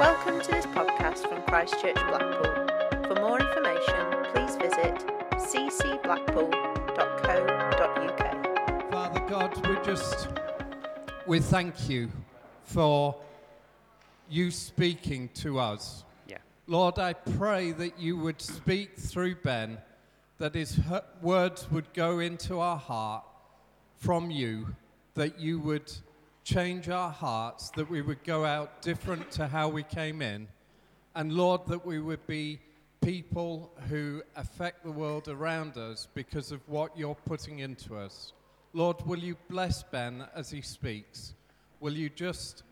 Welcome to this podcast from Christchurch Blackpool. For more information, please visit ccblackpool.co.uk. Father God, we just we thank you for you speaking to us. Yeah. Lord, I pray that you would speak through Ben, that his words would go into our heart from you, that you would change our hearts, that we would go out different to how we came in, and Lord, that we would be people who affect the world around us because of what you're putting into us. Lord, will you bless Ben as he speaks? Will you just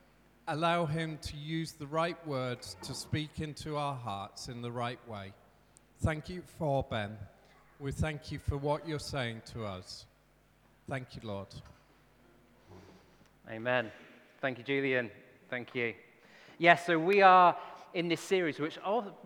allow him to use the right words to speak into our hearts in the right way? Thank you for Ben. We thank you for what you're saying to us. Thank you, Lord. Amen. Thank you, Julian. Thank you. Yes, so we are in this series, which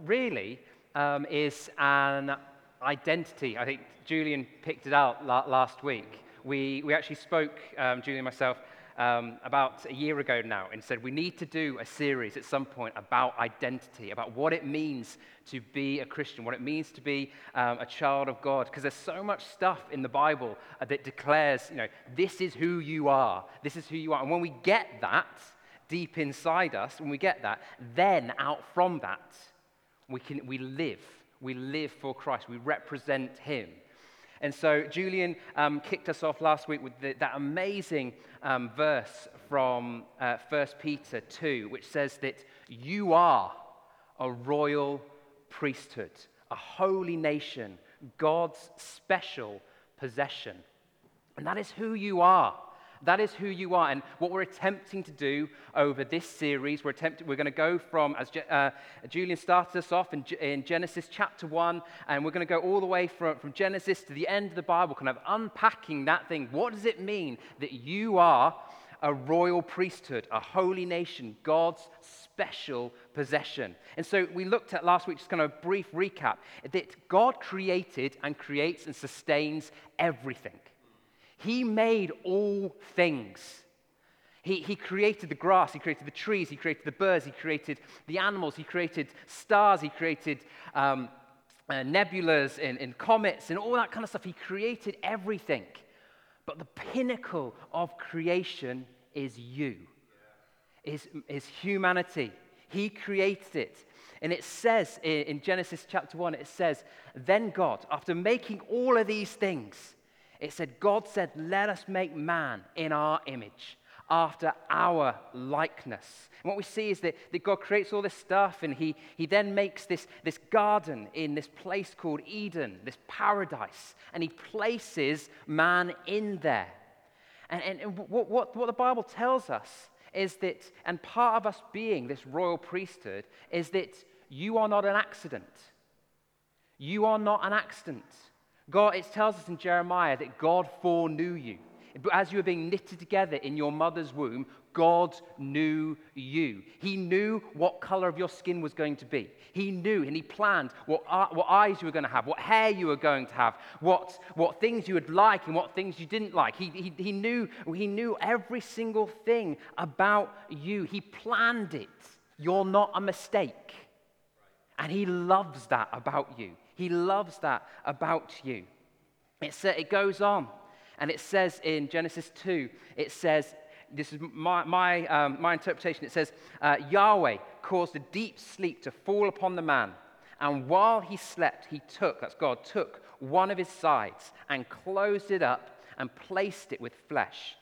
really um, is an identity. I think Julian picked it out last week. We, we actually spoke, um, Julian and myself, um, about a year ago now and said we need to do a series at some point about identity, about what it means to be a Christian, what it means to be um, a child of God. Because there's so much stuff in the Bible uh, that declares, you know, this is who you are, this is who you are. And when we get that deep inside us, when we get that, then out from that, we, can, we live. We live for Christ. We represent Him. And so Julian um, kicked us off last week with the, that amazing um, verse from uh, 1 Peter 2, which says that you are a royal priesthood, a holy nation, God's special possession. And that is who you are. That is who you are. And what we're attempting to do over this series, we're, attempting, we're going to go from, as uh, Julian started us off in, in Genesis chapter 1, and we're going to go all the way from, from Genesis to the end of the Bible, kind of unpacking that thing. What does it mean that you are a royal priesthood, a holy nation, God's special possession? And so we looked at last week, just kind of a brief recap, that God created and creates and sustains everything. He made all things. He, he created the grass, he created the trees, he created the birds, he created the animals, he created stars, he created um, uh, nebulas and, and comets and all that kind of stuff. He created everything. But the pinnacle of creation is you, is, is humanity. He created it. And it says in, in Genesis chapter 1, it says, Then God, after making all of these things, it said, God said, Let us make man in our image, after our likeness. And what we see is that, that God creates all this stuff, and he, he then makes this, this garden in this place called Eden, this paradise, and He places man in there. And, and, and what, what, what the Bible tells us is that, and part of us being this royal priesthood, is that you are not an accident. You are not an accident. God, it tells us in Jeremiah that God foreknew you. But as you were being knitted together in your mother's womb, God knew you. He knew what color of your skin was going to be. He knew and He planned what, uh, what eyes you were going to have, what hair you were going to have, what, what things you would like and what things you didn't like. He, he, he, knew, he knew every single thing about you. He planned it. You're not a mistake. And He loves that about you. He loves that about you. It, sa- it goes on, and it says in Genesis 2, it says, this is my, my, um, my interpretation, it says, uh, Yahweh caused a deep sleep to fall upon the man, and while he slept, he took, that's God, took one of his sides and closed it up and placed it with flesh.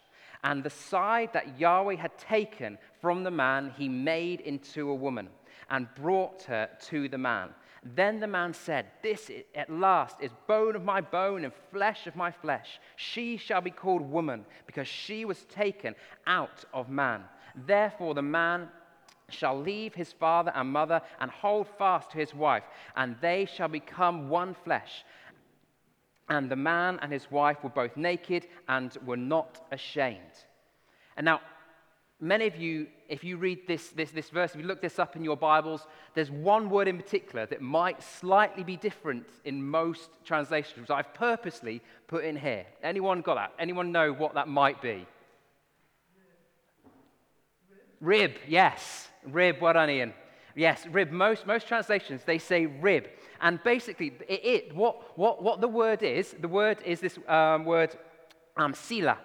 And the side that Yahweh had taken from the man, he made into a woman and brought her to the man. Then the man said, This at last is bone of my bone and flesh of my flesh. She shall be called woman because she was taken out of man. Therefore, the man shall leave his father and mother and hold fast to his wife, and they shall become one flesh. And the man and his wife were both naked and were not ashamed. And now, many of you, if you read this, this, this verse, if you look this up in your Bibles, there's one word in particular that might slightly be different in most translations, which I've purposely put in here. Anyone got that? Anyone know what that might be? Rib, yes. Rib, well done, Ian. Yes, rib. Most, most translations, they say rib. And basically, it, it what, what, what the word is, the word is this um, word um, sila.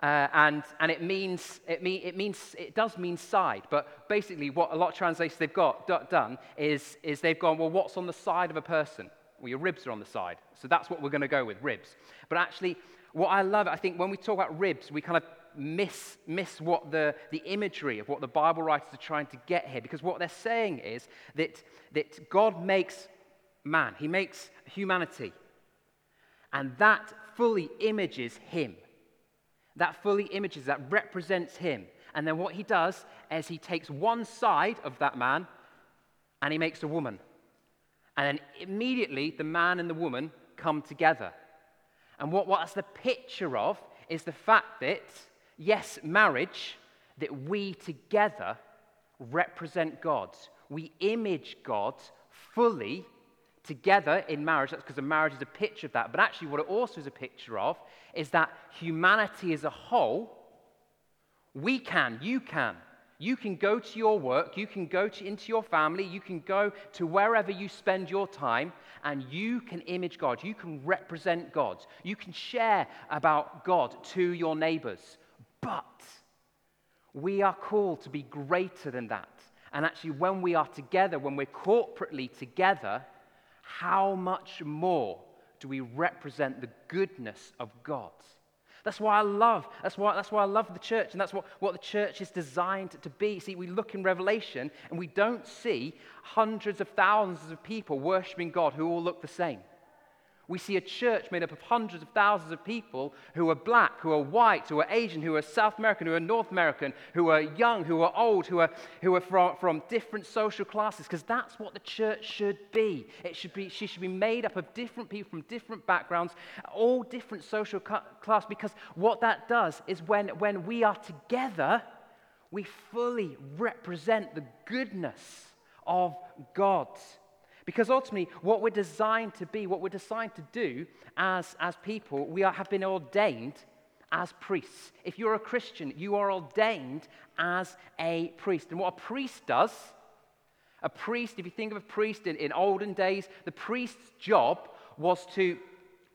Uh, and, and it means it, mean, it means it does mean side but basically what a lot of translations they've got d- done is, is they've gone well what's on the side of a person? Well your ribs are on the side. So that's what we're going to go with ribs. But actually what i love i think when we talk about ribs we kind of miss, miss what the, the imagery of what the bible writers are trying to get here because what they're saying is that, that god makes man he makes humanity and that fully images him that fully images, that represents him. And then what he does is he takes one side of that man and he makes a woman. And then immediately the man and the woman come together. And what, that's the picture of is the fact that, yes, marriage, that we together represent God. We image God fully together in marriage. That's because a marriage is a picture of that. But actually, what it also is a picture of is that humanity as a whole, we can, you can. You can go to your work, you can go to, into your family, you can go to wherever you spend your time, and you can image God. You can represent God. You can share about God to your neighbors. But we are called to be greater than that. And actually, when we are together, when we're corporately together, how much more do we represent the goodness of God? That's why I love, that's why, that's why I love the church, and that's what, what the church is designed to be. See, we look in Revelation and we don't see hundreds of thousands of people worshiping God who all look the same. We see a church made up of hundreds of thousands of people who are black, who are white, who are Asian, who are South American, who are North American, who are young, who are old, who are, who are from, from different social classes, because that's what the church should be. It should be. She should be made up of different people from different backgrounds, all different social class, because what that does is when, when we are together, we fully represent the goodness of God. Because ultimately, what we're designed to be, what we're designed to do as, as people, we are, have been ordained as priests. If you're a Christian, you are ordained as a priest. And what a priest does, a priest, if you think of a priest in, in olden days, the priest's job was to,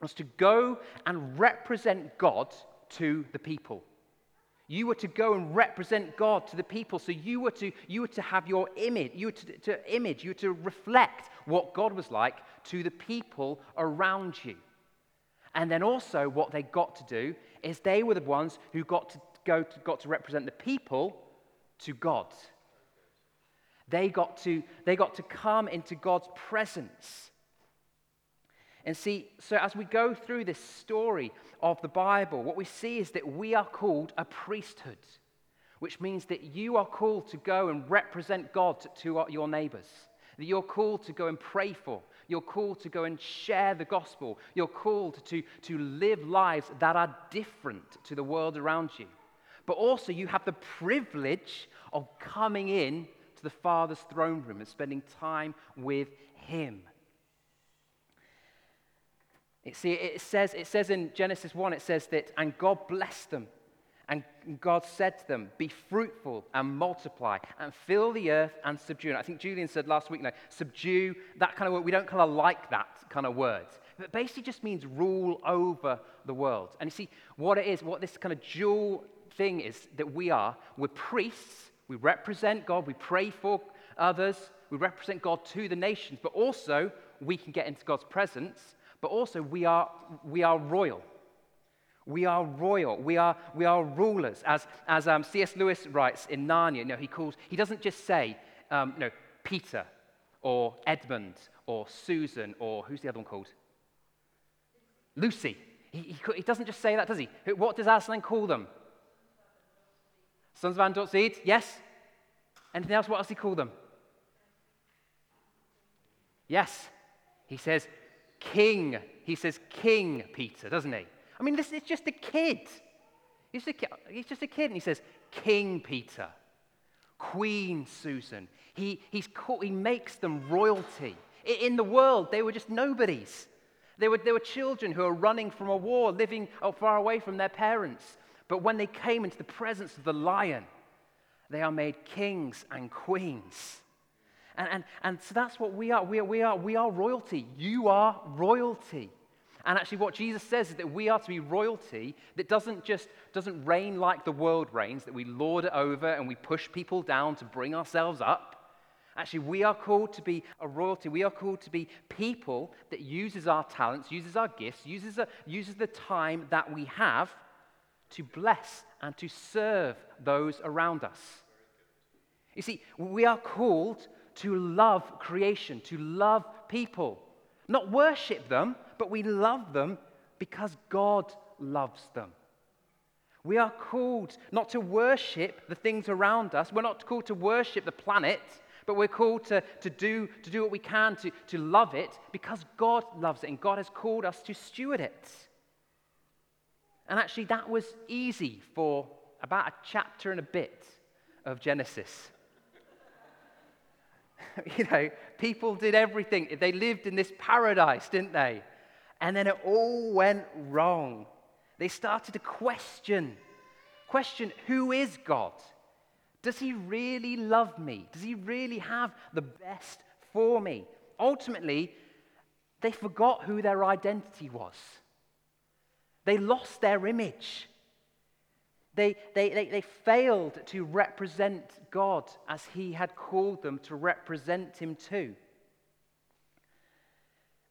was to go and represent God to the people. You were to go and represent God to the people. So you were to, you were to have your image, you were to, to image, you were to reflect what God was like to the people around you. And then also, what they got to do is they were the ones who got to go to, got to represent the people to God. They got to, they got to come into God's presence. And see, so as we go through this story of the Bible, what we see is that we are called a priesthood, which means that you are called to go and represent God to your neighbors, that you're called to go and pray for, you're called to go and share the gospel, you're called to, to live lives that are different to the world around you. But also, you have the privilege of coming in to the Father's throne room and spending time with Him. It, see, it says, it says in Genesis 1, it says that, and God blessed them. And God said to them, Be fruitful and multiply and fill the earth and subdue. And I think Julian said last week, no, subdue, that kind of word. We don't kind of like that kind of word. But basically just means rule over the world. And you see, what it is, what this kind of dual thing is that we are, we're priests, we represent God, we pray for others, we represent God to the nations, but also we can get into God's presence but also we are, we are royal. We are royal. We are, we are rulers. As, as um, C.S. Lewis writes in Narnia, you know, he, calls, he doesn't just say, um, know, Peter or Edmund or Susan or who's the other one called? Lucy. He, he, he doesn't just say that, does he? What does Aslan call them? Sons of Anne Seed? Yes? Anything else? What does he call them? Yes. He says, King. He says King Peter, doesn't he? I mean, this is just a kid. He's, a, kid, he's just a kid, and he says King Peter, Queen Susan. He, he's he makes them royalty. In the world, they were just nobodies. They were, they were children who were running from a war, living oh, far away from their parents. But when they came into the presence of the lion, they are made kings and queens. And, and, and so that's what we are. We, are. we are. we are royalty. You are royalty. And actually, what Jesus says is that we are to be royalty that doesn't just doesn't reign like the world reigns, that we lord it over and we push people down to bring ourselves up. Actually, we are called to be a royalty. We are called to be people that uses our talents, uses our gifts, uses, a, uses the time that we have to bless and to serve those around us. You see, we are called to love creation, to love people, not worship them, but we love them because God loves them. We are called not to worship the things around us. We're not called to worship the planet, but we're called to, to, do, to do what we can to, to love it because God loves it and God has called us to steward it. And actually, that was easy for about a chapter and a bit of Genesis. you know, people did everything. They lived in this paradise, didn't they? And then it all went wrong. They started to question question who is God? Does he really love me? Does he really have the best for me? Ultimately, they forgot who their identity was. They lost their image. They, they, they, they, failed to represent God as He had called them to represent Him too.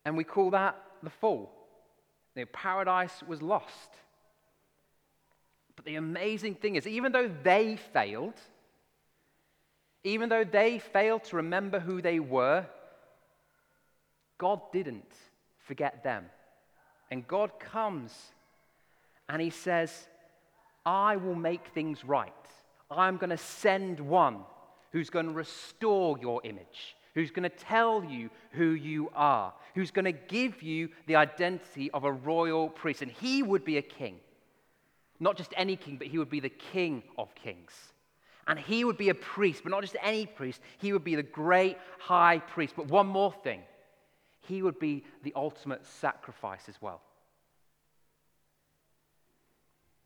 And we call that the fall. The paradise was lost. But the amazing thing is, even though they failed, even though they failed to remember who they were, God didn't forget them. And God comes and He says, I will make things right. I'm going to send one who's going to restore your image who's going to tell you who you are, who's going to give you the identity of a royal priest. And he would be a king. Not just any king, but he would be the king of kings. And he would be a priest, but not just any priest, he would be the great high priest. But one more thing he would be the ultimate sacrifice as well.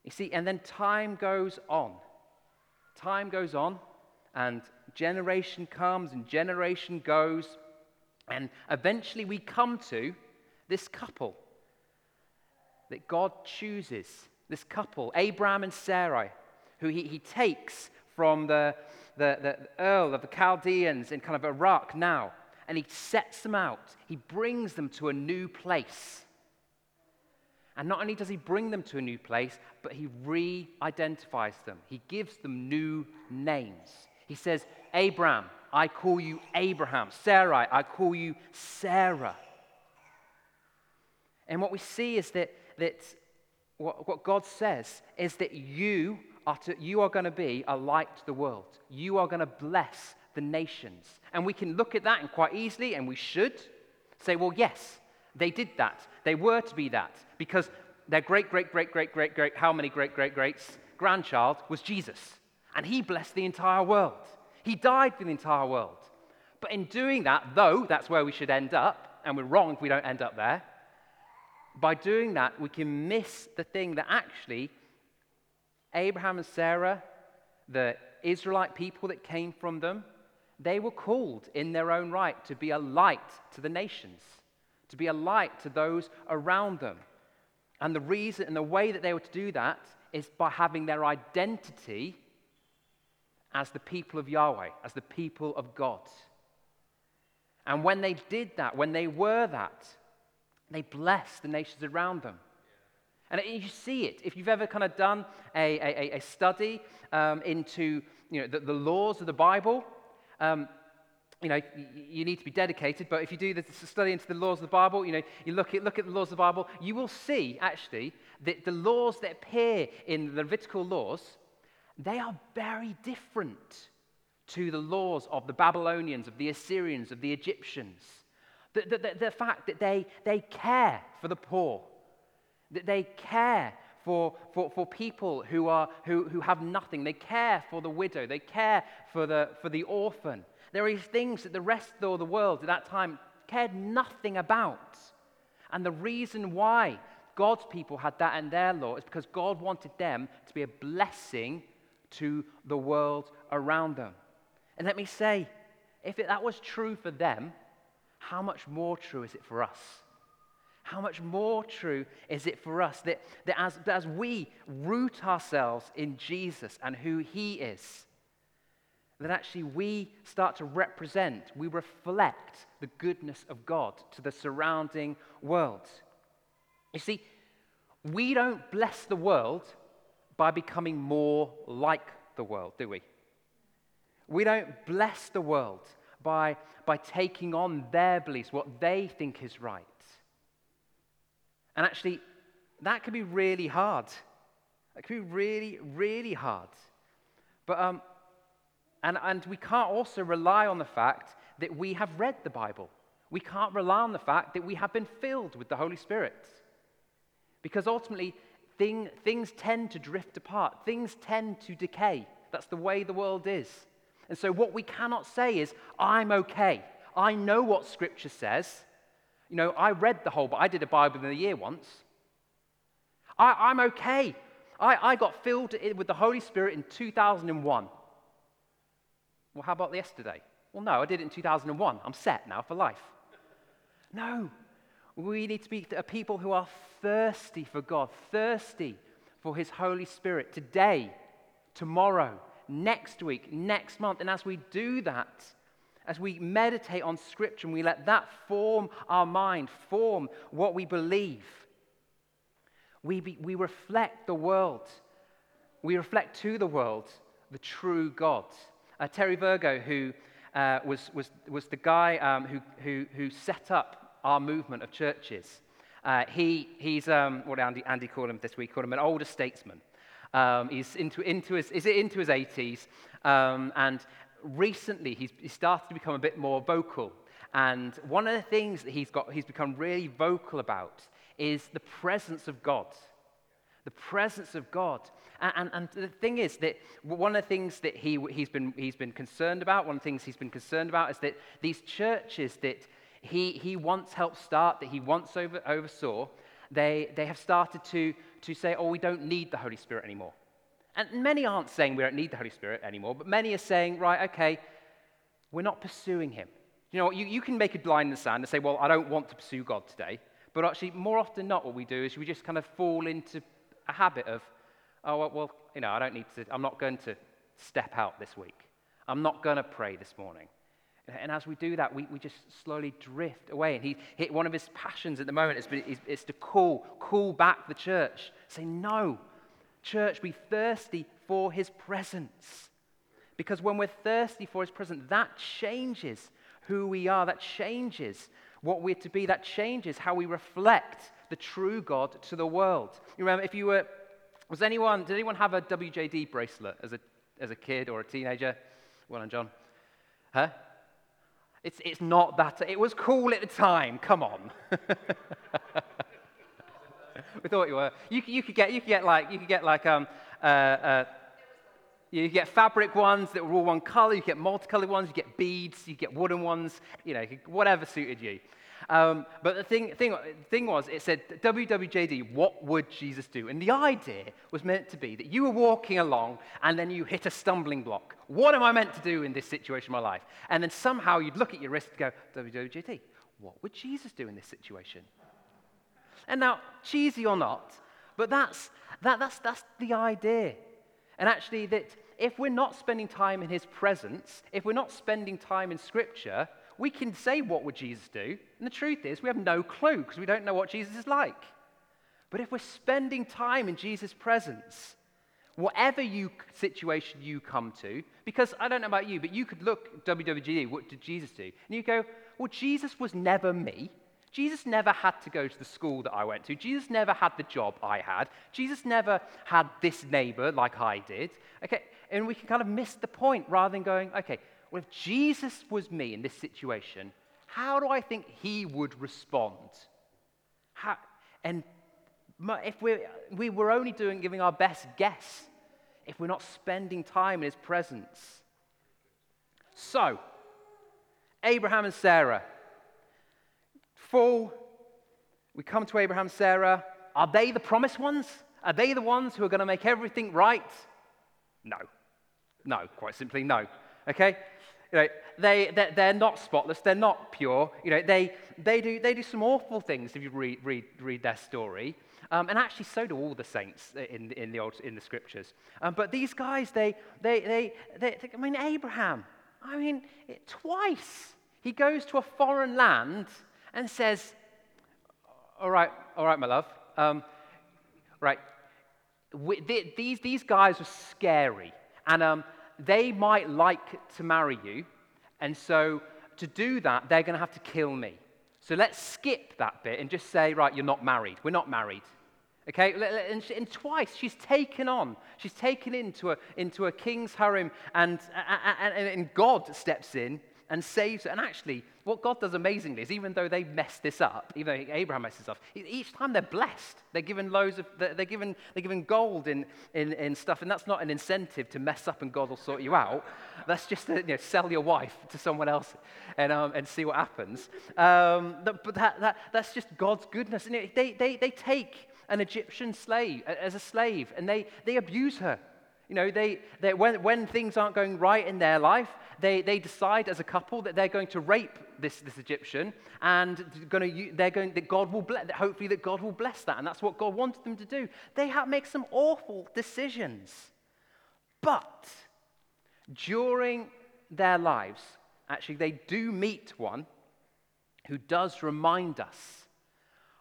You see, and then time goes on. Time goes on, and generation comes and generation goes, and eventually we come to this couple that God chooses. This couple, Abraham and Sarai, who he, he takes from the, the, the Ur of the Chaldeans in kind of Iraq now, and he sets them out. He brings them to a new place. And not only does he bring them to a new place, but he re identifies them. He gives them new names. He says, Abram, I call you Abraham. Sarai, I call you Sarah. And what we see is that, that what, what God says is that you are, to, you are going to be a light to the world. You are going to bless the nations. And we can look at that and quite easily, and we should say, well, yes, they did that. They were to be that because their great, great, great, great, great, great, how many great, great, greats grandchild was Jesus and he blessed the entire world. He died for the entire world. But in doing that, though that's where we should end up, and we're wrong if we don't end up there, by doing that, we can miss the thing that actually Abraham and Sarah, the Israelite people that came from them, they were called in their own right to be a light to the nations, to be a light to those around them. And the reason and the way that they were to do that is by having their identity as the people of Yahweh, as the people of God. And when they did that, when they were that, they blessed the nations around them. And you see it. If you've ever kind of done a, a, a study um, into you know, the, the, laws of the Bible, um, you know, you need to be dedicated, but if you do the study into the laws of the Bible, you know, you look at, look at the laws of the Bible, you will see actually that the laws that appear in the Levitical laws they are very different to the laws of the Babylonians, of the Assyrians, of the Egyptians. The, the, the, the, fact that they, they care for the poor, that they care for, for, for people who, are, who, who have nothing, they care for the widow, they care for the, for the orphan. There are things that the rest of the world at that time cared nothing about. And the reason why God's people had that in their law is because God wanted them to be a blessing to the world around them. And let me say, if that was true for them, how much more true is it for us? How much more true is it for us that, that, as, that as we root ourselves in Jesus and who He is, that actually we start to represent, we reflect the goodness of God to the surrounding world. You see, we don't bless the world by becoming more like the world, do we? We don't bless the world by, by taking on their beliefs, what they think is right. And actually, that can be really hard. It can be really, really hard. But, um, and, and we can't also rely on the fact that we have read the Bible. We can't rely on the fact that we have been filled with the Holy Spirit. Because ultimately, thing, things tend to drift apart, things tend to decay. That's the way the world is. And so, what we cannot say is, I'm okay. I know what Scripture says. You know, I read the whole, but I did a Bible in a year once. I, am okay. I, I got filled with the Holy Spirit in 2001. Well, how about yesterday? Well, no, I did it in 2001. I'm set now for life. No, we need to be a people who are thirsty for God, thirsty for His Holy Spirit today, tomorrow, next week, next month. And as we do that, as we meditate on Scripture and we let that form our mind, form what we believe, we, be, we reflect the world. We reflect to the world the true God. Uh, Terry Virgo, who uh, was, was, was the guy um, who, who, who set up our movement of churches, uh, he, he's, um, what Andy, Andy called him this week, called him an older statesman. Um, he's into, into his, is it into his 80s, um, and recently he's, he started to become a bit more vocal. And one of the things that he's, got, he's become really vocal about is the presence of God. The presence of God. And, and, and, the thing is that one of the things that he, he's, been, he's been concerned about, one of the things he's been concerned about is that these churches that he, he once helped start, that he once over, oversaw, they, they have started to, to say, oh, we don't need the Holy Spirit anymore. And many aren't saying we don't need the Holy Spirit anymore, but many are saying, right, okay, we're not pursuing him. You know, you, you can make a line in the sand and say, well, I don't want to pursue God today. But actually, more often not, what we do is we just kind of fall into a habit of, oh, well, you know, I don't need to, I'm not going to step out this week. I'm not going to pray this morning. And as we do that, we, we just slowly drift away. And he, he, one of his passions at the moment is, is, is to call, call back the church. Say, no, Church, be thirsty for his presence. Because when we're thirsty for his presence, that changes who we are. That changes what we're to be. That changes how we reflect the true God to the world. You remember, if you were, was anyone, did anyone have a WJD bracelet as a, as a kid or a teenager? Well done, John. Huh? It's, it's not that, it was cool at the time, come on. we thought you were. You, you, could get, you could get like, you could get like, um, uh, uh, you get fabric ones that were all one color. You get multicolored ones. You get beads. You get wooden ones. You know, whatever suited you. Um, but the thing, thing, thing was, it said, WWJD, what would Jesus do? And the idea was meant to be that you were walking along and then you hit a stumbling block. What am I meant to do in this situation in my life? And then somehow you'd look at your wrist and go, WWJD, what would Jesus do in this situation? And now, cheesy or not, but that's, that, that's, that's the idea. And actually, that if we're not spending time in his presence, if we're not spending time in scripture, we can say, What would Jesus do? And the truth is, we have no clue because we don't know what Jesus is like. But if we're spending time in Jesus' presence, whatever you, situation you come to, because I don't know about you, but you could look WWJD, what did Jesus do? And you go, Well, Jesus was never me. Jesus never had to go to the school that I went to. Jesus never had the job I had. Jesus never had this neighbor like I did. Okay, and we can kind of miss the point rather than going, okay, well, if Jesus was me in this situation, how do I think he would respond? How, and if we're, we were only doing giving our best guess if we're not spending time in his presence. So, Abraham and Sarah, full. We come to Abraham, and Sarah. Are they the promised ones? Are they the ones who are going to make everything right? No. No, quite simply, no. Okay? You know, they, they're, they're not spotless, they're not pure. You know, they, they, do, they do some awful things if you read, read, read their story. Um, and actually, so do all the saints in, in, the, old, in the scriptures. Um, but these guys, they, they, they, they, I mean, Abraham, I mean, it, twice he goes to a foreign land and says, All right, all right, my love. Um, right, we, they, these, these guys are scary. And um, they might like to marry you. And so to do that, they're going to have to kill me. So let's skip that bit and just say, right, you're not married. We're not married. Okay, and, and, twice she's taken on, she's taken into a, into a king's harem, and, and, and God steps in and saves her. And actually, what God does amazingly is even though they mess this up, even though Abraham messes this up, each time they're blessed. They're given loads of, they're given, they're given gold in, in, in stuff. And that's not an incentive to mess up and God will sort you out. That's just to you know, sell your wife to someone else and, um, and see what happens. Um, but that, that, that's just God's goodness. And they, they, they take an Egyptian slave as a slave and they, they abuse her. You know, they, they, when, when things aren't going right in their life, they, they decide as a couple that they're going to rape this, this Egyptian and to, they're going, that God will bless, hopefully that God will bless that. And that's what God wanted them to do. They have, make some awful decisions. But during their lives, actually, they do meet one who does remind us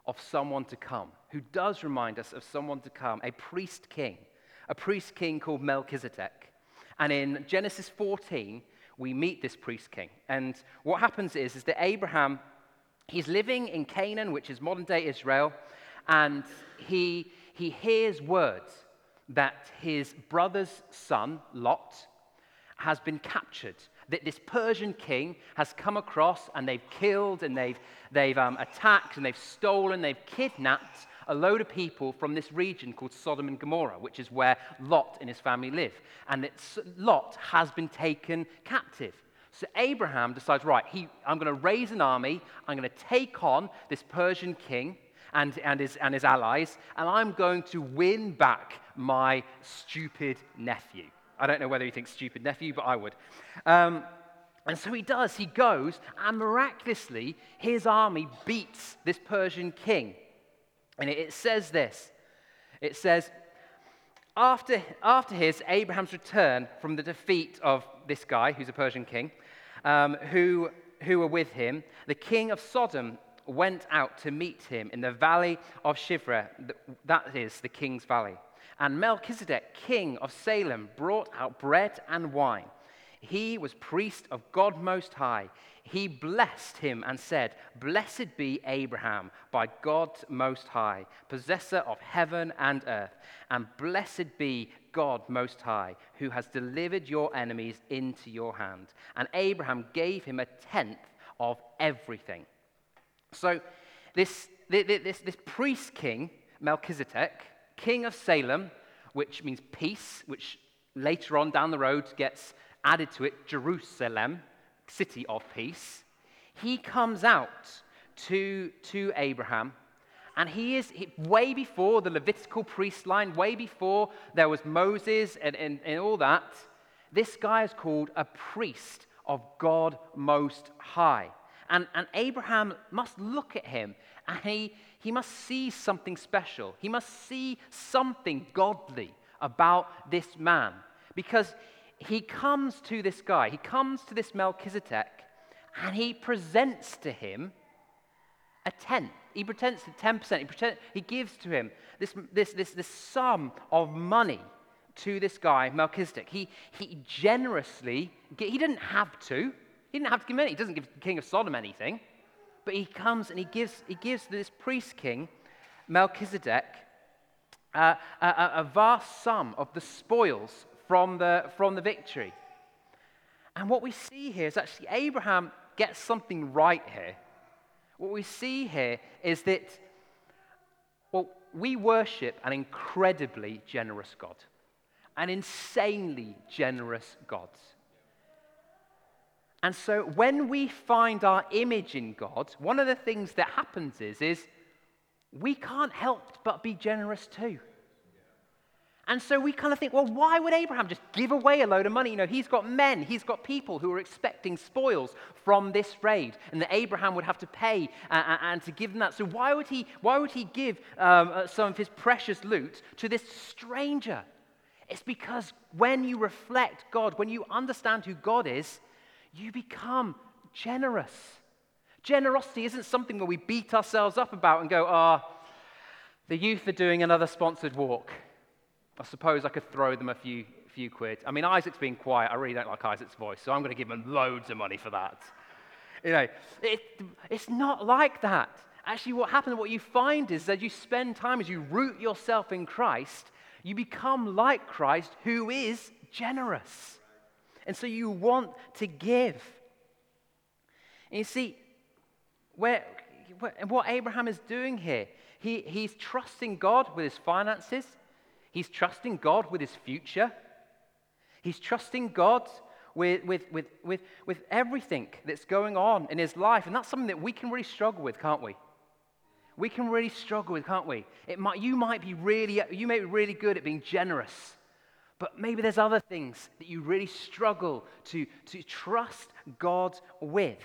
of someone to come, who does remind us of someone to come, a priest king a priest king called Melchizedek. And in Genesis 14, we meet this priest king. And what happens is, is that Abraham, he's living in Canaan, which is modern day Israel, and he, he hears words that his brother's son, Lot, has been captured. That this Persian king has come across and they've killed and they've, they've um, attacked and they've stolen, they've kidnapped a load of people from this region called Sodom and Gomorrah, which is where Lot and his family live. And Lot has been taken captive. So Abraham decides, right, he, I'm going to raise an army, I'm going to take on this Persian king and, and, his, and his allies, and I'm going to win back my stupid nephew. I don't know whether he thinks stupid nephew, but I would. Um, and so he does. He goes, and miraculously, his army beats this Persian king. And it says this it says, after, after his, Abraham's return from the defeat of this guy, who's a Persian king, um, who, who were with him, the king of Sodom went out to meet him in the valley of Shivra, that is the king's valley. And Melchizedek, king of Salem, brought out bread and wine. He was priest of God Most High he blessed him and said, Blessed be Abraham by God Most High, possessor of heaven and earth, and blessed be God Most High, who has delivered your enemies into your hand. And Abraham gave him a tenth of everything. So, this, this, this priest king, Melchizedek, king of Salem, which means peace, which later on down the road gets added to it, Jerusalem city of peace, he comes out to, to Abraham. And he is he, way before the Levitical priest line, way before there was Moses and, and, and all that. This guy is called a priest of God Most High. And, and Abraham must look at him and he, he must see something special. He must see something godly about this man because he comes to this guy, he comes to this Melchizedek, and he presents to him a tenth. He pretends to 10%. He, pretend, he gives to him this, this, this, this sum of money to this guy, Melchizedek. He, he generously, he didn't have to. He didn't have to give money. He doesn't give the king of Sodom anything. But he comes and he gives, he gives this priest king, Melchizedek, uh, a, a, vast sum of the spoils from the, from the victory. And what we see here is actually Abraham gets something right here. What we see here is that, well, we worship an incredibly generous God, an insanely generous God. And so when we find our image in God, one of the things that happens is, is we can't help but be generous too. And so we kind of think, well, why would Abraham just give away a load of money? You know, he's got men, he's got people who are expecting spoils from this raid, and that Abraham would have to pay and, and to give them that. So why would he, why would he give um, uh, some of his precious loot to this stranger? It's because when you reflect God, when you understand who God is, you become generous. Generosity isn't something where we beat ourselves up about and go, ah, oh, the youth are doing another sponsored walk. I suppose I could throw them a few, few quid. I mean, Isaac's being quiet. I really don't like Isaac's voice, so I'm going to give him loads of money for that. You know, it, it's not like that. Actually, what happens, what you find is that you spend time as you root yourself in Christ, you become like Christ, who is generous. And so you want to give. And you see, where, what Abraham is doing here, he, he's trusting God with his finances. He's trusting God with his future. He's trusting God with, with, with, with, with everything that's going on in his life. And that's something that we can really struggle with, can't we? We can really struggle with, can't we? It might, you might be really, you may be really good at being generous, but maybe there's other things that you really struggle to, to trust God with.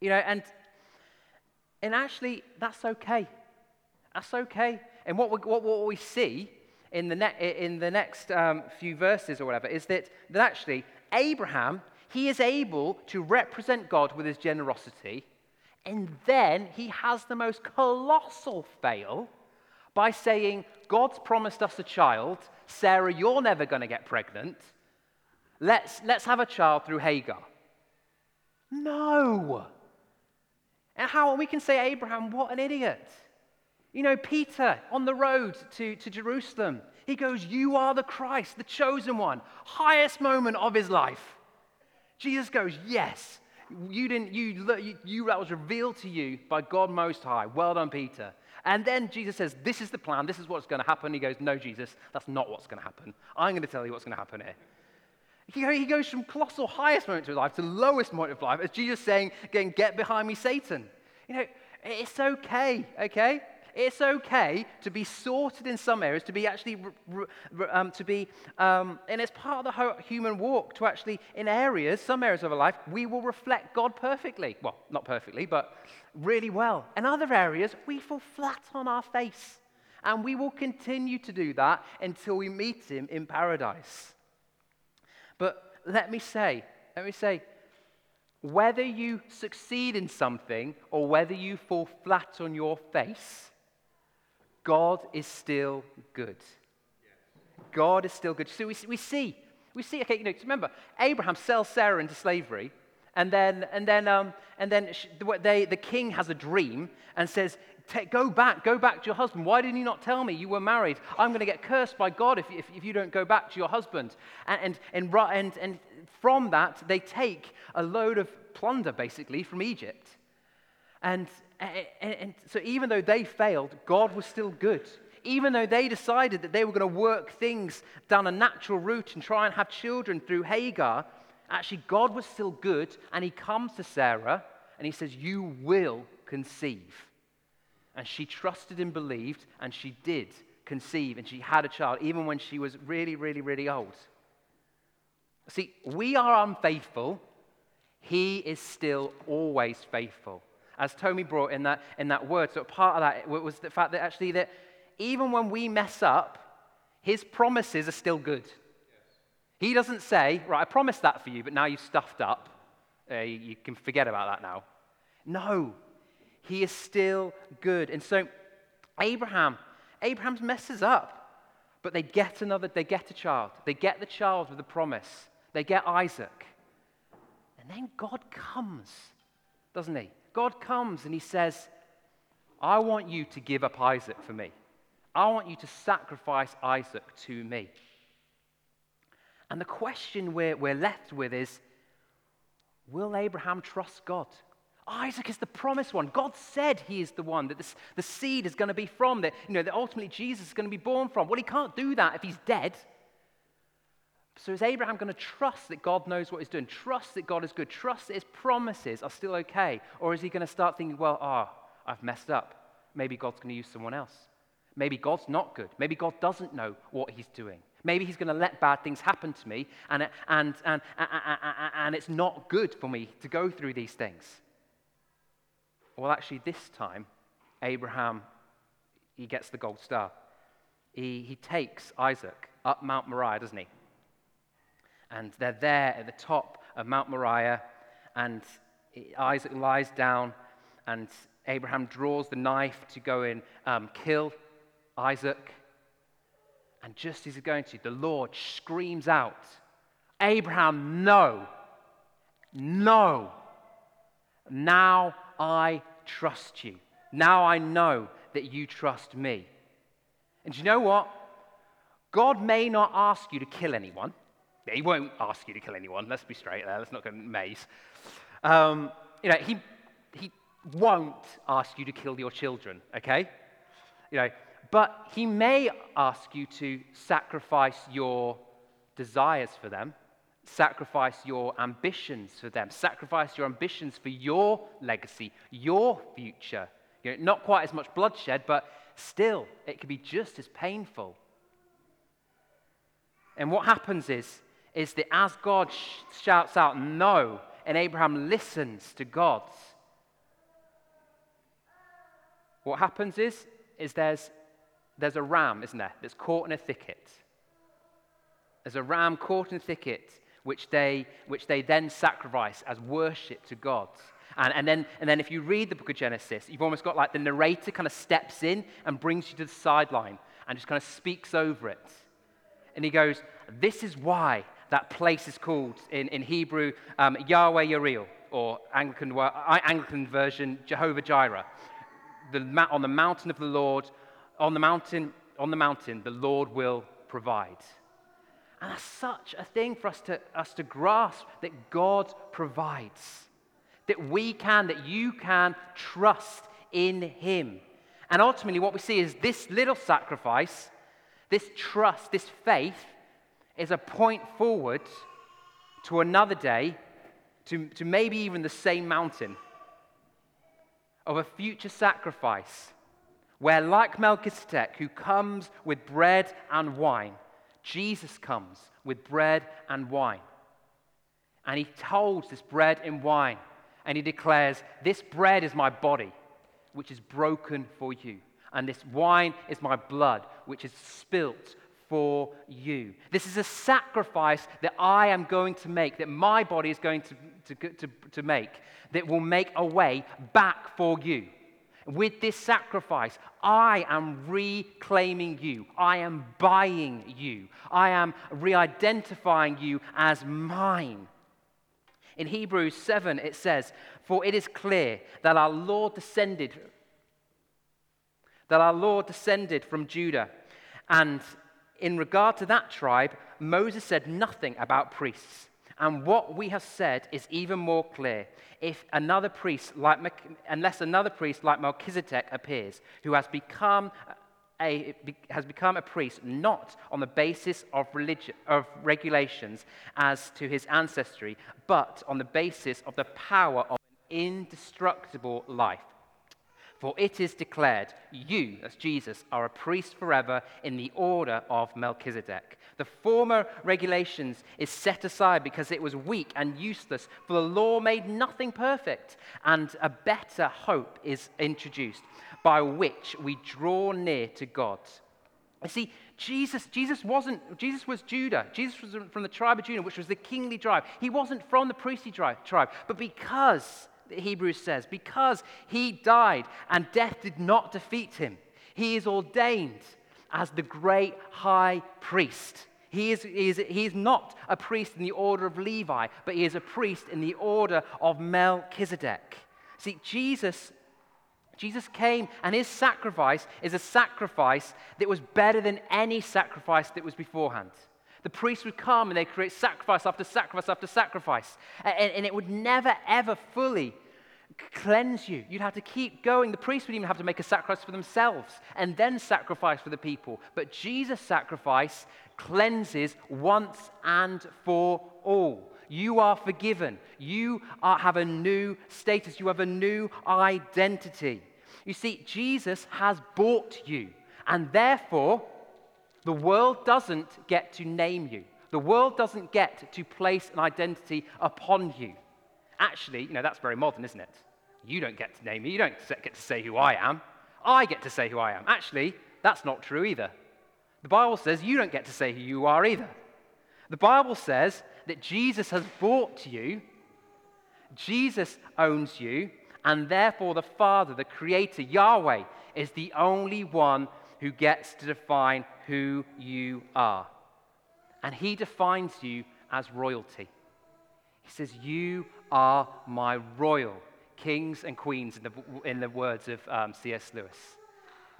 You know, and, and actually, that's okay. That's okay. And what we, what, what we see in the, ne- in the next um, few verses or whatever is that, that actually Abraham, he is able to represent God with his generosity. And then he has the most colossal fail by saying, God's promised us a child. Sarah, you're never going to get pregnant. Let's, let's have a child through Hagar. No. And how we can say, Abraham, what an idiot. You know, Peter on the road to, to Jerusalem, he goes, You are the Christ, the chosen one. Highest moment of his life. Jesus goes, Yes. You didn't, you, you, you, that was revealed to you by God Most High. Well done, Peter. And then Jesus says, This is the plan. This is what's going to happen. He goes, No, Jesus, that's not what's going to happen. I'm going to tell you what's going to happen here. He goes from colossal highest moment of his life to lowest moment of life as Jesus saying, Again, get behind me, Satan. You know, it's okay, okay? It's okay to be sorted in some areas, to be actually, um, to be, um, and it's part of the human walk to actually, in areas, some areas of our life, we will reflect God perfectly. Well, not perfectly, but really well. In other areas, we fall flat on our face. And we will continue to do that until we meet Him in paradise. But let me say, let me say, whether you succeed in something or whether you fall flat on your face, God is still good. God is still good. So we, we see, we see, okay, you know, remember, Abraham sells Sarah into slavery, and then, and then, um, and then they, the king has a dream and says, Go back, go back to your husband. Why didn't you not tell me you were married? I'm going to get cursed by God if, if, if you don't go back to your husband. And, and, and, and, and from that, they take a load of plunder, basically, from Egypt. And, and, and, so, even though they failed, God was still good. Even though they decided that they were going to work things down a natural route and try and have children through Hagar, actually, God was still good. And He comes to Sarah and He says, You will conceive. And she trusted and believed, and she did conceive, and she had a child, even when she was really, really, really old. See, we are unfaithful. He is still always faithful as Tommy brought in that, in that word. So part of that was the fact that actually that even when we mess up, his promises are still good. He doesn't say, right, I promised that for you, but now you've stuffed up. Uh, you, you can forget about that now. No, he is still good. And so Abraham, Abraham messes up, but they get another, they get a child. They get the child with the promise. They get Isaac. And then God comes, doesn't he? God comes and he says, I want you to give up Isaac for me. I want you to sacrifice Isaac to me. And the question we're, we're left with is Will Abraham trust God? Isaac is the promised one. God said he is the one that this, the seed is going to be from, that, you know, that ultimately Jesus is going to be born from. Well, he can't do that if he's dead. So is Abraham going to trust that God knows what he's doing? Trust that God is good? Trust that his promises are still okay? Or is he going to start thinking, well, ah, oh, I've messed up. Maybe God's going to use someone else. Maybe God's not good. Maybe God doesn't know what he's doing. Maybe he's going to let bad things happen to me, and, and, and, and, and it's not good for me to go through these things. Well, actually, this time, Abraham, he gets the gold star. He, he takes Isaac up Mount Moriah, doesn't he? And they're there at the top of Mount Moriah, and Isaac lies down, and Abraham draws the knife to go and um, kill Isaac. And just as he's going to, the Lord screams out, Abraham, no, no. Now I trust you. Now I know that you trust me. And you know what? God may not ask you to kill anyone. He won't ask you to kill anyone. Let's be straight there. Let's not go maze. Um, you know, he, he won't ask you to kill your children, okay? You know, but he may ask you to sacrifice your desires for them, sacrifice your ambitions for them, sacrifice your ambitions for your legacy, your future. You know, not quite as much bloodshed, but still, it can be just as painful. And what happens is, is that as God sh- shouts out no, and Abraham listens to God, what happens is, is there's, there's a ram, isn't there, that's caught in a thicket. There's a ram caught in a thicket, which they, which they then sacrifice as worship to God. And, and, then, and then if you read the book of Genesis, you've almost got like the narrator kind of steps in and brings you to the sideline and just kind of speaks over it. And he goes, This is why that place is called in, in Hebrew um, Yahweh Yireh, or Anglican, Anglican version Jehovah Jireh. The, on the mountain of the Lord, on the mountain, on the mountain, the Lord will provide. And that's such a thing for us to, us to grasp that God provides. That we can, that you can trust in Him. And ultimately, what we see is this little sacrifice, this trust, this faith, is a point forward to another day, to, to maybe even the same mountain, of a future sacrifice where, like Melchizedek, who comes with bread and wine, Jesus comes with bread and wine. And he holds this bread and wine and he declares, This bread is my body, which is broken for you. And this wine is my blood, which is spilt for you. This is a sacrifice that I am going to make, that my body is going to, to, to, to make, that will make a way back for you. With this sacrifice, I am reclaiming you. I am buying you. I am re identifying you as mine. In Hebrews 7, it says, For it is clear that our Lord descended, that our Lord descended from Judah. And in regard to that tribe, Moses said nothing about priests. And what we have said is even more clear. If another priest, like, unless another priest like Melchizedek appears, who has become a, has become a priest not on the basis of, religion, of regulations as to his ancestry, but on the basis of the power of an indestructible life. For it is declared, You, as Jesus, are a priest forever in the order of Melchizedek. The former regulations is set aside because it was weak and useless, for the law made nothing perfect, and a better hope is introduced by which we draw near to God. You see, Jesus, Jesus wasn't, Jesus was Judah. Jesus was from the tribe of Judah, which was the kingly tribe. He wasn't from the priestly tribe, but because Hebrews says, because he died and death did not defeat him, he is ordained as the great high priest. He is, he, is, he is not a priest in the order of Levi, but he is a priest in the order of Melchizedek. See, Jesus, Jesus came, and his sacrifice is a sacrifice that was better than any sacrifice that was beforehand. The priests would come and they'd create sacrifice after sacrifice after sacrifice, and, and it would never, ever fully cleanse you. You'd have to keep going. The priests would even have to make a sacrifice for themselves and then sacrifice for the people. But Jesus' sacrifice cleanses once and for all. You are forgiven. You are, have a new status. You have a new identity. You see, Jesus has bought you. And therefore, the world doesn't get to name you. The world doesn't get to place an identity upon you. Actually, you know, that's very modern, isn't it? You don't get to name me. You don't get to say who I am. I get to say who I am. Actually, that's not true either. The Bible says you don't get to say who you are either. The Bible says that Jesus has bought you, Jesus owns you, and therefore the Father, the Creator, Yahweh, is the only one who gets to define who you are. And He defines you as royalty. He says, You are my royal kings and queens, in the, in the words of um, C.S. Lewis.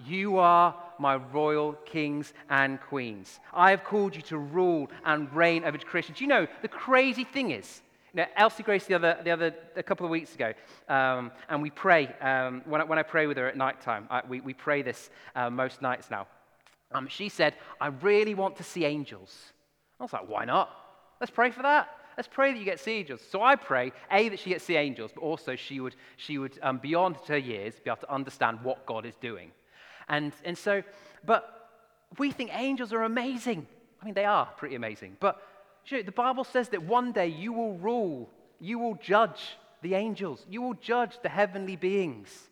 You are my royal kings and queens. I have called you to rule and reign over Christians. You know, the crazy thing is, you know, Elsie Grace the other, the other a couple of weeks ago, um, and we pray, um, when, I, when I pray with her at night time, we, we pray this uh, most nights now. Um, she said, I really want to see angels. I was like, why not? Let's pray for that. Let's pray that you get see angels. So I pray, A, that she gets see angels, but also she would, she would um, beyond her years, be able to understand what God is doing. And, and so, but we think angels are amazing. I mean, they are pretty amazing. But you know, the Bible says that one day you will rule, you will judge the angels, you will judge the heavenly beings.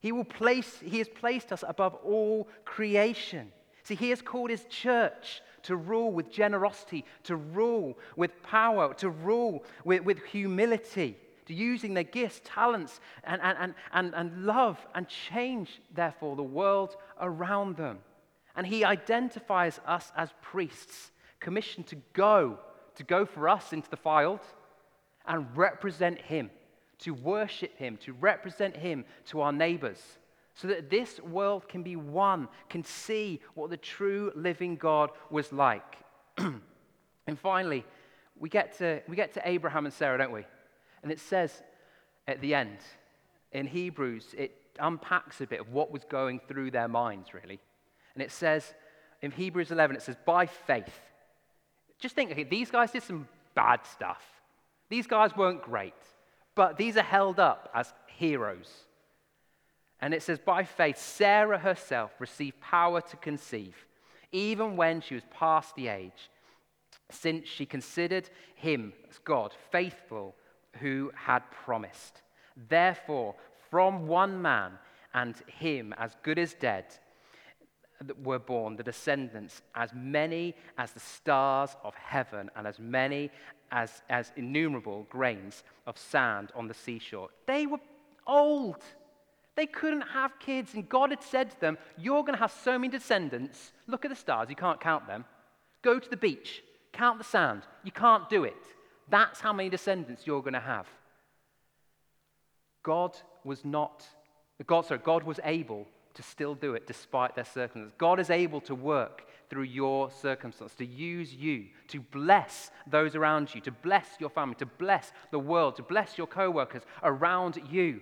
He will place, he has placed us above all creation. See, he has called his church to rule with generosity, to rule with power, to rule with, with humility to using their gifts, talents, and, and, and, and love and change, therefore, the world around them. And he identifies us as priests, commissioned to go, to go for us into the field and represent him, to worship him, to represent him to our neighbors, so that this world can be one, can see what the true living God was like. and finally, we get, to, we get to Abraham and Sarah, don't we? And it says at the end, in Hebrews, it unpacks a bit of what was going through their minds, really. And it says, in Hebrews 11, it says, by faith. Just think, okay, these guys did some bad stuff. These guys weren't great, but these are held up as heroes. And it says, by faith, Sarah herself received power to conceive, even when she was past the age, since she considered him as God, faithful who had promised. Therefore, from one man and him as good as dead were born the descendants, as many as the stars of heaven and as many as, as innumerable grains of sand on the seashore. They were old. They couldn't have kids, and God had said to them, You're going to have so many descendants. Look at the stars, you can't count them. Go to the beach, count the sand. You can't do it. That's how many descendants you're going to have. God was not, God, sorry, God was able to still do it despite their circumstances. God is able to work through your circumstance, to use you, to bless those around you, to bless your family, to bless the world, to bless your co workers around you.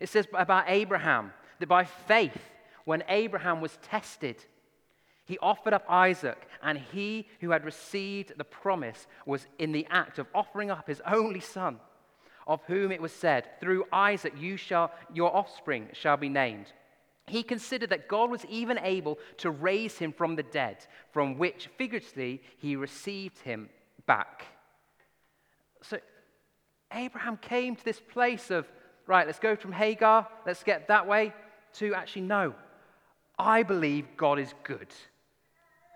It says about Abraham that by faith, when Abraham was tested, he offered up Isaac, and he who had received the promise was in the act of offering up his only son, of whom it was said, Through Isaac you shall, your offspring shall be named. He considered that God was even able to raise him from the dead, from which figuratively he received him back. So Abraham came to this place of, right, let's go from Hagar, let's get that way, to actually, no, I believe God is good.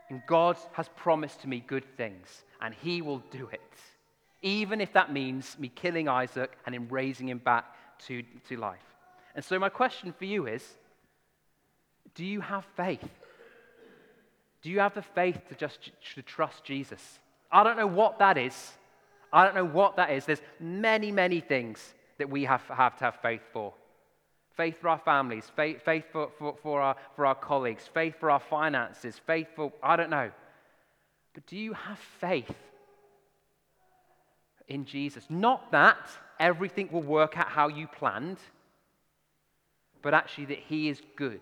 And God has promised to me good things, and He will do it. Even if that means me killing Isaac and him raising him back to, to life. And so, my question for you is do you have faith? Do you have the faith to just to trust Jesus? I don't know what that is. I don't know what that is. There's many, many things that we have, have to have faith for faith for our families, faith, faith for, for, for, our, for our colleagues, faith for our finances, faith for, I don't know. But do you have faith in Jesus? Not that everything will work out how you planned, but actually that He is good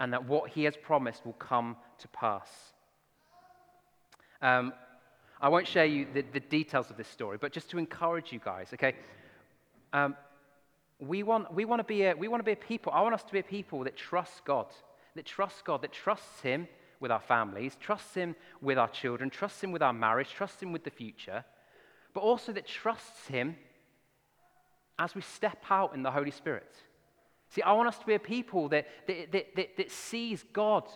and that what He has promised will come to pass. Um, I won't share you the, the, details of this story, but just to encourage you guys, okay? Um, we want, we, want to be a, we want to be a people, I want us to be a people that trust God, that trusts God, that trusts Him with our families, trusts Him with our children, trusts Him with our marriage, trusts Him with the future, but also that trusts Him as we step out in the Holy Spirit. See, I want us to be a people that, that, that, that, that sees God,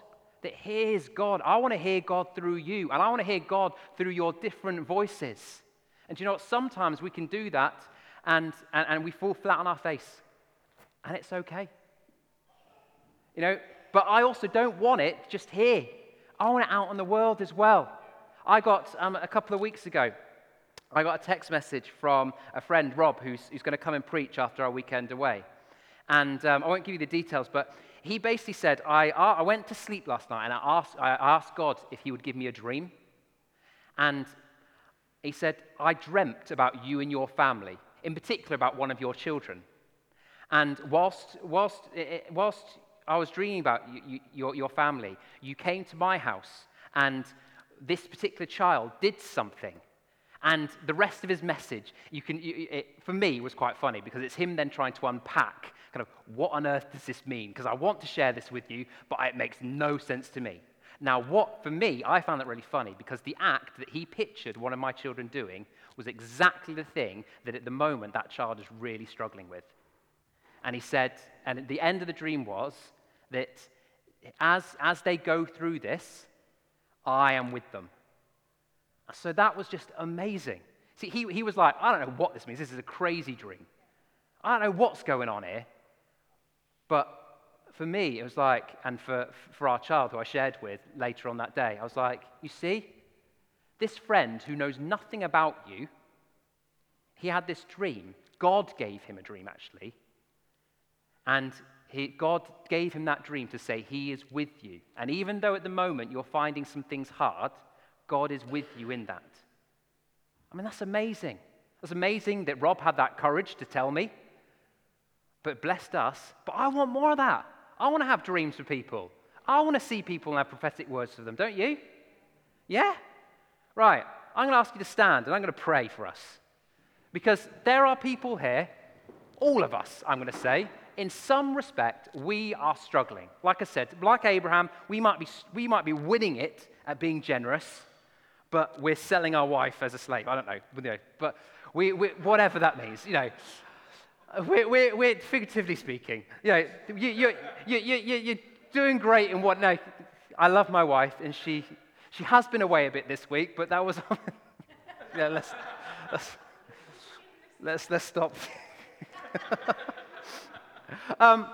that hears God. I want to hear God through you, and I want to hear God through your different voices. And you know what? Sometimes we can do that and, and, and we fall flat on our face, and it's okay. You know, but I also don't want it just here. I want it out in the world as well. I got um, a couple of weeks ago, I got a text message from a friend, Rob, who's, who's going to come and preach after our weekend away. And um, I won't give you the details, but he basically said, I, I went to sleep last night and I asked, I asked God if he would give me a dream. And he said, I dreamt about you and your family, in particular about one of your children. And whilst, whilst, eh, eh, whilst I was dreaming about you, your, your family, you came to my house and this particular child did something and the rest of his message, you can, it, for me, was quite funny because it's him then trying to unpack kind of what on earth does this mean? Because I want to share this with you, but it makes no sense to me. Now, what, for me, I found that really funny because the act that he pictured one of my children doing was exactly the thing that at the moment that child is really struggling with. And he said, and at the end of the dream was that as, as they go through this, I am with them. So that was just amazing. See, he, he was like, I don't know what this means. This is a crazy dream. I don't know what's going on here. But for me, it was like, and for, for our child who I shared with later on that day, I was like, you see, this friend who knows nothing about you, he had this dream. God gave him a dream, actually. And he, God gave him that dream to say, He is with you. And even though at the moment you're finding some things hard, God is with you in that. I mean, that's amazing. That's amazing that Rob had that courage to tell me, but blessed us. But I want more of that. I want to have dreams for people. I want to see people and have prophetic words for them, don't you? Yeah? Right. I'm going to ask you to stand and I'm going to pray for us. Because there are people here, all of us, I'm going to say, in some respect, we are struggling. Like I said, like Abraham, we might be, we might be winning it at being generous but we're selling our wife as a slave. I don't know, but we, we, whatever that means, you know. We're, we're, we're figuratively speaking. You know, you, you, you, you, you're doing great in what, no, I love my wife, and she, she has been away a bit this week, but that was, yeah, let's, let's, let's, let's stop. um,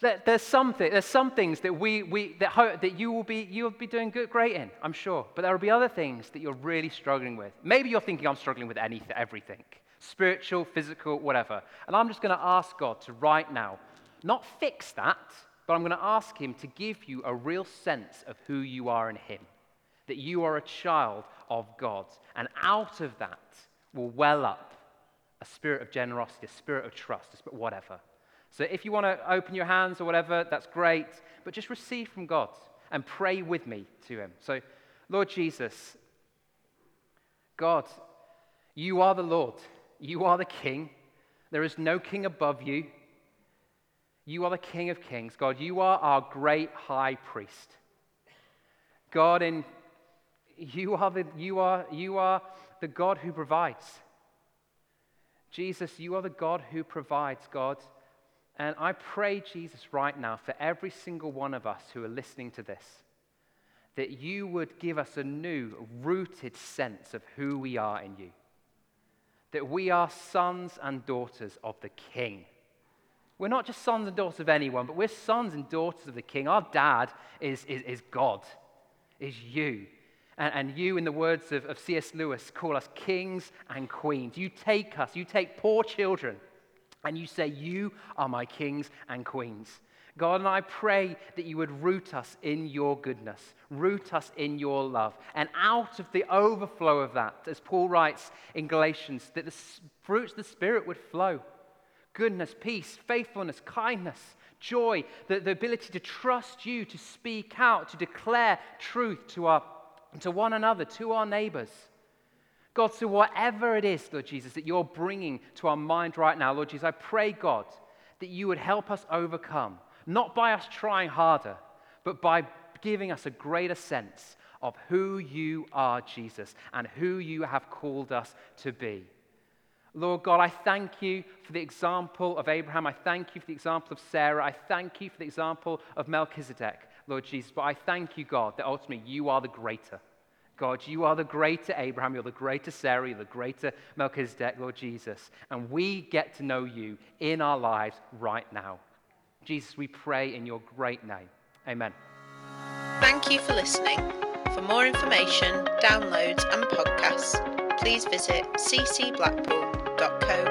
there's, some th- there's some things that, we, we, that, ho- that you, will be, you will be doing good, great in, I'm sure. But there will be other things that you're really struggling with. Maybe you're thinking, I'm struggling with anything, everything spiritual, physical, whatever. And I'm just going to ask God to right now not fix that, but I'm going to ask Him to give you a real sense of who you are in Him, that you are a child of God. And out of that will well up a spirit of generosity, a spirit of trust, a spirit, whatever. So if you want to open your hands or whatever, that's great. But just receive from God and pray with me to Him. So, Lord Jesus, God, you are the Lord. You are the King. There is no king above you. You are the King of kings. God, you are our great high priest. God, in, you, are the, you, are, you are the God who provides. Jesus, you are the God who provides, God. And I pray, Jesus, right now, for every single one of us who are listening to this, that you would give us a new, rooted sense of who we are in you. That we are sons and daughters of the King. We're not just sons and daughters of anyone, but we're sons and daughters of the King. Our dad is, is, is God, is you. And, and you, in the words of, of C.S. Lewis, call us kings and queens. You take us, you take poor children and you say, You are my kings and queens. God, and I pray that you would root us in your goodness, root us in your love. And out of the overflow of that, as Paul writes in Galatians, that the fruits of the Spirit would flow goodness, peace, faithfulness, kindness, joy, the, the ability to trust you, to speak out, to declare truth to, our, to one another, to our neighbors. God, so whatever it is, Lord Jesus, that you're bringing to our mind right now, Lord Jesus, I pray, God, that you would help us overcome not by us trying harder, but by giving us a greater sense of who you are, Jesus, and who you have called us to be. Lord God, I thank you for the example of Abraham. I thank you for the example of Sarah. I thank you for the example of Melchizedek, Lord Jesus. But I thank you, God, that ultimately you are the greater. God, you are the greater Abraham, you're the greater Sarah, you're the greater Melchizedek, Lord Jesus. And we get to know you in our lives right now. Jesus, we pray in your great name. Amen. Thank you for listening. For more information, downloads, and podcasts, please visit ccblackpool.co.uk.